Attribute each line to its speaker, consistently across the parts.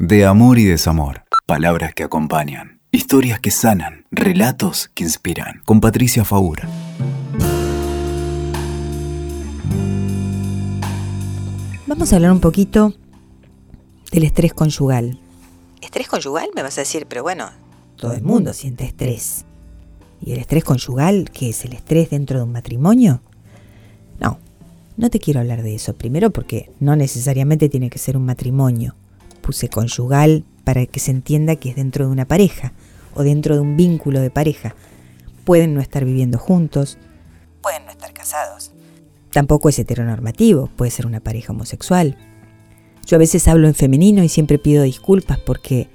Speaker 1: De amor y desamor. Palabras que acompañan. Historias que sanan. Relatos que inspiran. Con Patricia Faura.
Speaker 2: Vamos a hablar un poquito del estrés conyugal. ¿Estrés conyugal? Me vas a decir, pero bueno, todo el mundo siente estrés. ¿Y el estrés conyugal, qué es el estrés dentro de un matrimonio? No, no te quiero hablar de eso. Primero porque no necesariamente tiene que ser un matrimonio puse conyugal para que se entienda que es dentro de una pareja o dentro de un vínculo de pareja. Pueden no estar viviendo juntos, pueden no estar casados. Tampoco es heteronormativo, puede ser una pareja homosexual. Yo a veces hablo en femenino y siempre pido disculpas porque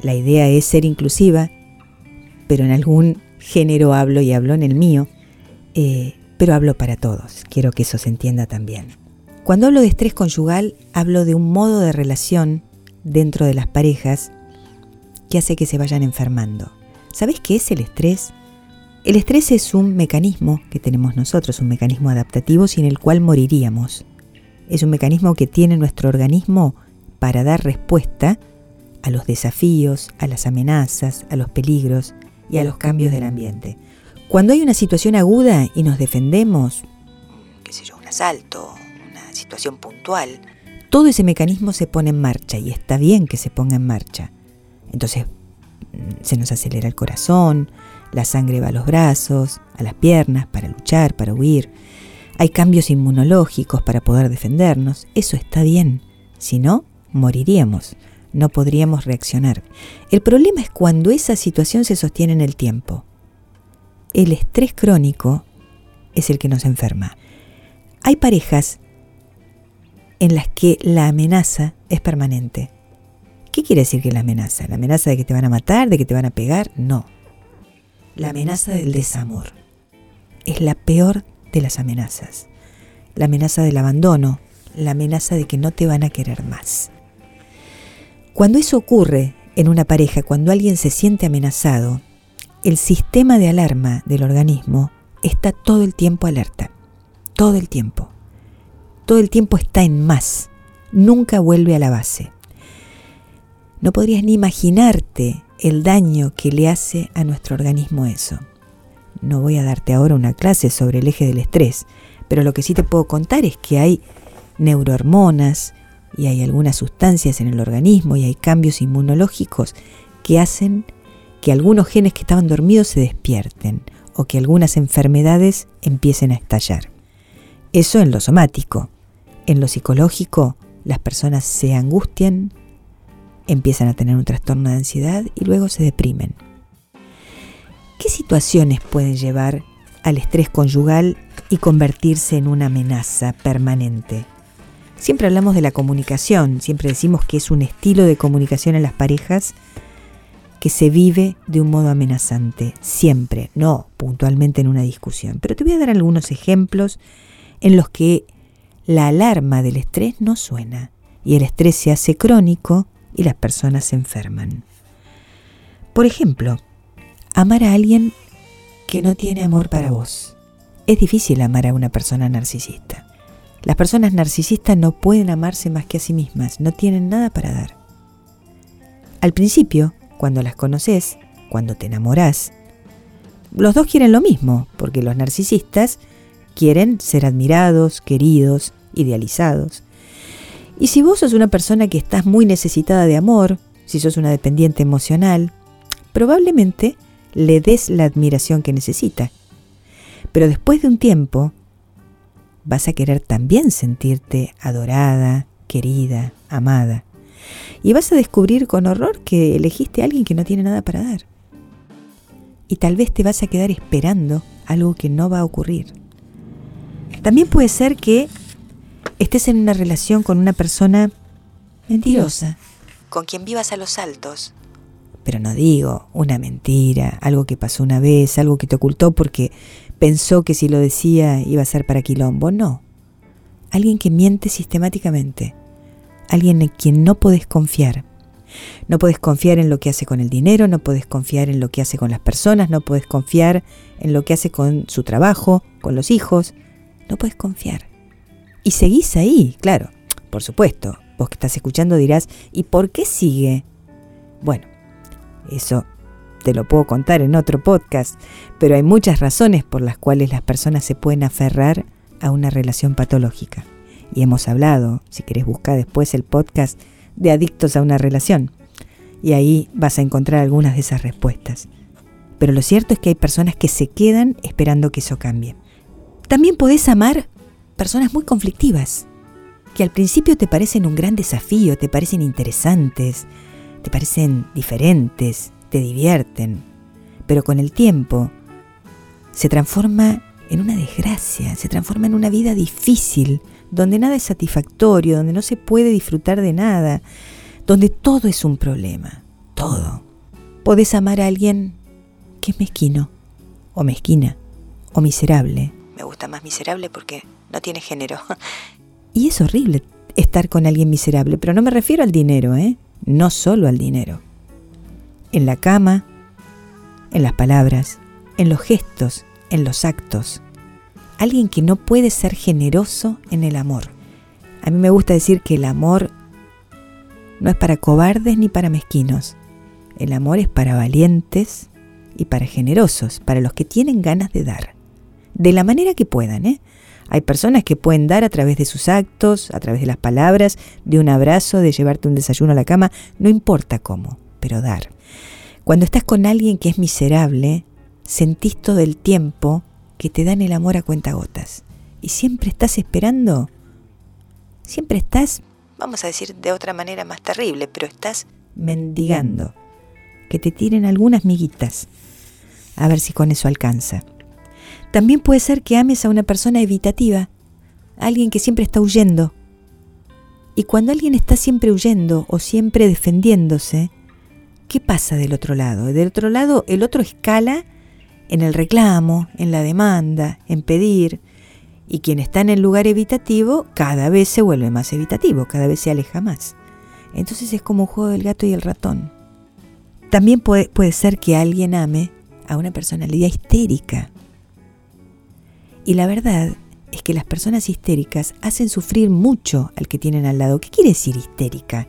Speaker 2: la idea es ser inclusiva, pero en algún género hablo y hablo en el mío, eh, pero hablo para todos. Quiero que eso se entienda también. Cuando hablo de estrés conyugal, hablo de un modo de relación dentro de las parejas que hace que se vayan enfermando. ¿Sabes qué es el estrés? El estrés es un mecanismo que tenemos nosotros, un mecanismo adaptativo sin el cual moriríamos. Es un mecanismo que tiene nuestro organismo para dar respuesta a los desafíos, a las amenazas, a los peligros y a los cambios del ambiente. Cuando hay una situación aguda y nos defendemos, qué sé yo, un asalto, una situación puntual, todo ese mecanismo se pone en marcha y está bien que se ponga en marcha. Entonces mm, se nos acelera el corazón, la sangre va a los brazos, a las piernas para luchar, para huir. Hay cambios inmunológicos para poder defendernos. Eso está bien. Si no, moriríamos. No podríamos reaccionar. El problema es cuando esa situación se sostiene en el tiempo. El estrés crónico es el que nos enferma. Hay parejas en las que la amenaza es permanente. ¿Qué quiere decir que la amenaza? ¿La amenaza de que te van a matar, de que te van a pegar? No. La amenaza del desamor es la peor de las amenazas. La amenaza del abandono, la amenaza de que no te van a querer más. Cuando eso ocurre en una pareja, cuando alguien se siente amenazado, el sistema de alarma del organismo está todo el tiempo alerta. Todo el tiempo todo el tiempo está en más, nunca vuelve a la base. No podrías ni imaginarte el daño que le hace a nuestro organismo eso. No voy a darte ahora una clase sobre el eje del estrés, pero lo que sí te puedo contar es que hay neurohormonas y hay algunas sustancias en el organismo y hay cambios inmunológicos que hacen que algunos genes que estaban dormidos se despierten o que algunas enfermedades empiecen a estallar. Eso en lo somático. En lo psicológico, las personas se angustian, empiezan a tener un trastorno de ansiedad y luego se deprimen. ¿Qué situaciones pueden llevar al estrés conyugal y convertirse en una amenaza permanente? Siempre hablamos de la comunicación, siempre decimos que es un estilo de comunicación en las parejas que se vive de un modo amenazante, siempre, no puntualmente en una discusión. Pero te voy a dar algunos ejemplos en los que la alarma del estrés no suena y el estrés se hace crónico y las personas se enferman. Por ejemplo, amar a alguien que no tiene amor para vos. Es difícil amar a una persona narcisista. Las personas narcisistas no pueden amarse más que a sí mismas, no tienen nada para dar. Al principio, cuando las conoces, cuando te enamorás, los dos quieren lo mismo, porque los narcisistas quieren ser admirados, queridos, idealizados. Y si vos sos una persona que estás muy necesitada de amor, si sos una dependiente emocional, probablemente le des la admiración que necesita. Pero después de un tiempo, vas a querer también sentirte adorada, querida, amada. Y vas a descubrir con horror que elegiste a alguien que no tiene nada para dar. Y tal vez te vas a quedar esperando algo que no va a ocurrir. También puede ser que estés en una relación con una persona mentirosa, con quien vivas a los altos. Pero no digo una mentira, algo que pasó una vez, algo que te ocultó porque pensó que si lo decía iba a ser para quilombo. No. Alguien que miente sistemáticamente. Alguien en quien no podés confiar. No podés confiar en lo que hace con el dinero, no podés confiar en lo que hace con las personas, no podés confiar en lo que hace con su trabajo, con los hijos. No podés confiar. Y seguís ahí, claro, por supuesto. Vos que estás escuchando dirás, ¿y por qué sigue? Bueno, eso te lo puedo contar en otro podcast, pero hay muchas razones por las cuales las personas se pueden aferrar a una relación patológica. Y hemos hablado, si querés buscar después el podcast, de adictos a una relación. Y ahí vas a encontrar algunas de esas respuestas. Pero lo cierto es que hay personas que se quedan esperando que eso cambie. También podés amar personas muy conflictivas, que al principio te parecen un gran desafío, te parecen interesantes, te parecen diferentes, te divierten, pero con el tiempo se transforma en una desgracia, se transforma en una vida difícil, donde nada es satisfactorio, donde no se puede disfrutar de nada, donde todo es un problema, todo. Podés amar a alguien que es mezquino, o mezquina, o miserable. Me gusta más miserable porque no tiene género. y es horrible estar con alguien miserable, pero no me refiero al dinero, ¿eh? No solo al dinero. En la cama, en las palabras, en los gestos, en los actos. Alguien que no puede ser generoso en el amor. A mí me gusta decir que el amor no es para cobardes ni para mezquinos. El amor es para valientes y para generosos, para los que tienen ganas de dar. De la manera que puedan, ¿eh? Hay personas que pueden dar a través de sus actos, a través de las palabras, de un abrazo, de llevarte un desayuno a la cama, no importa cómo, pero dar. Cuando estás con alguien que es miserable, sentís todo el tiempo que te dan el amor a cuentagotas. Y siempre estás esperando, siempre estás, vamos a decir de otra manera más terrible, pero estás mendigando. Que te tiren algunas miguitas. A ver si con eso alcanza. También puede ser que ames a una persona evitativa, alguien que siempre está huyendo. Y cuando alguien está siempre huyendo o siempre defendiéndose, ¿qué pasa del otro lado? Del otro lado el otro escala en el reclamo, en la demanda, en pedir, y quien está en el lugar evitativo cada vez se vuelve más evitativo, cada vez se aleja más. Entonces es como un juego del gato y el ratón. También puede, puede ser que alguien ame a una personalidad histérica, y la verdad es que las personas histéricas hacen sufrir mucho al que tienen al lado. ¿Qué quiere decir histérica?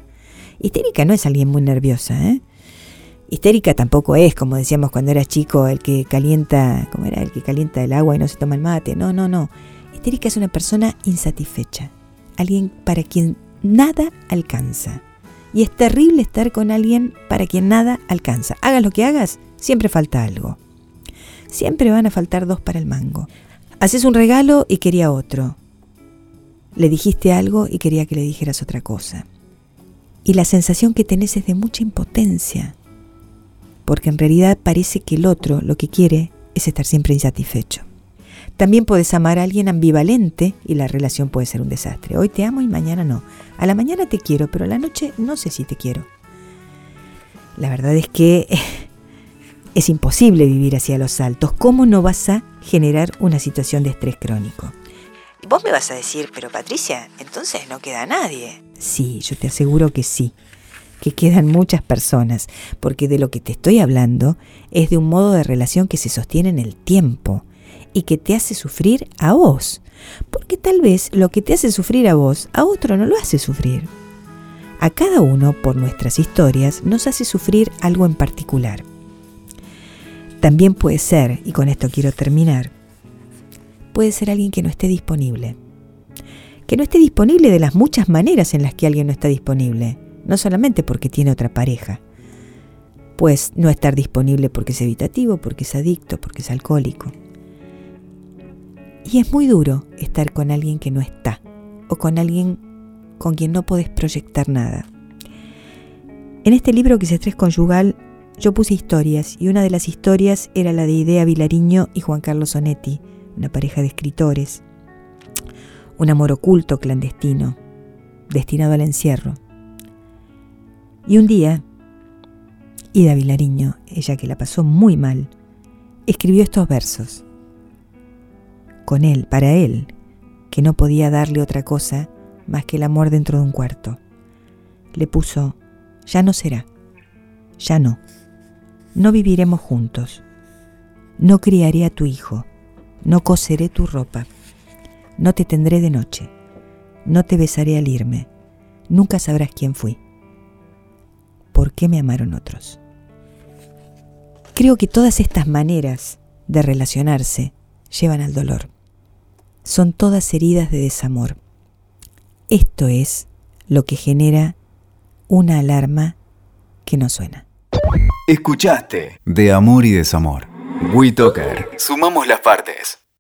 Speaker 2: Histérica no es alguien muy nerviosa, ¿eh? Histérica tampoco es, como decíamos cuando era chico, el que calienta, ¿cómo era? El que calienta el agua y no se toma el mate. No, no, no. Histérica es una persona insatisfecha, alguien para quien nada alcanza. Y es terrible estar con alguien para quien nada alcanza. Hagas lo que hagas, siempre falta algo. Siempre van a faltar dos para el mango. Haces un regalo y quería otro. Le dijiste algo y quería que le dijeras otra cosa. Y la sensación que tenés es de mucha impotencia, porque en realidad parece que el otro lo que quiere es estar siempre insatisfecho. También puedes amar a alguien ambivalente y la relación puede ser un desastre. Hoy te amo y mañana no. A la mañana te quiero, pero a la noche no sé si te quiero. La verdad es que es imposible vivir hacia los saltos. ¿Cómo no vas a generar una situación de estrés crónico? Vos me vas a decir, pero Patricia, entonces no queda nadie. Sí, yo te aseguro que sí, que quedan muchas personas, porque de lo que te estoy hablando es de un modo de relación que se sostiene en el tiempo y que te hace sufrir a vos, porque tal vez lo que te hace sufrir a vos, a otro no lo hace sufrir. A cada uno, por nuestras historias, nos hace sufrir algo en particular. También puede ser, y con esto quiero terminar, puede ser alguien que no esté disponible. Que no esté disponible de las muchas maneras en las que alguien no está disponible, no solamente porque tiene otra pareja. Pues no estar disponible porque es evitativo, porque es adicto, porque es alcohólico. Y es muy duro estar con alguien que no está, o con alguien con quien no podés proyectar nada. En este libro que es estrés conyugal yo puse historias y una de las historias era la de Idea Vilariño y Juan Carlos Sonetti, una pareja de escritores. Un amor oculto, clandestino, destinado al encierro. Y un día, Ida Vilariño, ella que la pasó muy mal, escribió estos versos. Con él, para él, que no podía darle otra cosa más que el amor dentro de un cuarto. Le puso, ya no será, ya no no viviremos juntos. No criaré a tu hijo, no coseré tu ropa, no te tendré de noche, no te besaré al irme, nunca sabrás quién fui. ¿Por qué me amaron otros? Creo que todas estas maneras de relacionarse llevan al dolor. Son todas heridas de desamor. Esto es lo que genera una alarma que no suena.
Speaker 1: Escuchaste de amor y desamor. WeToker. Sumamos las partes.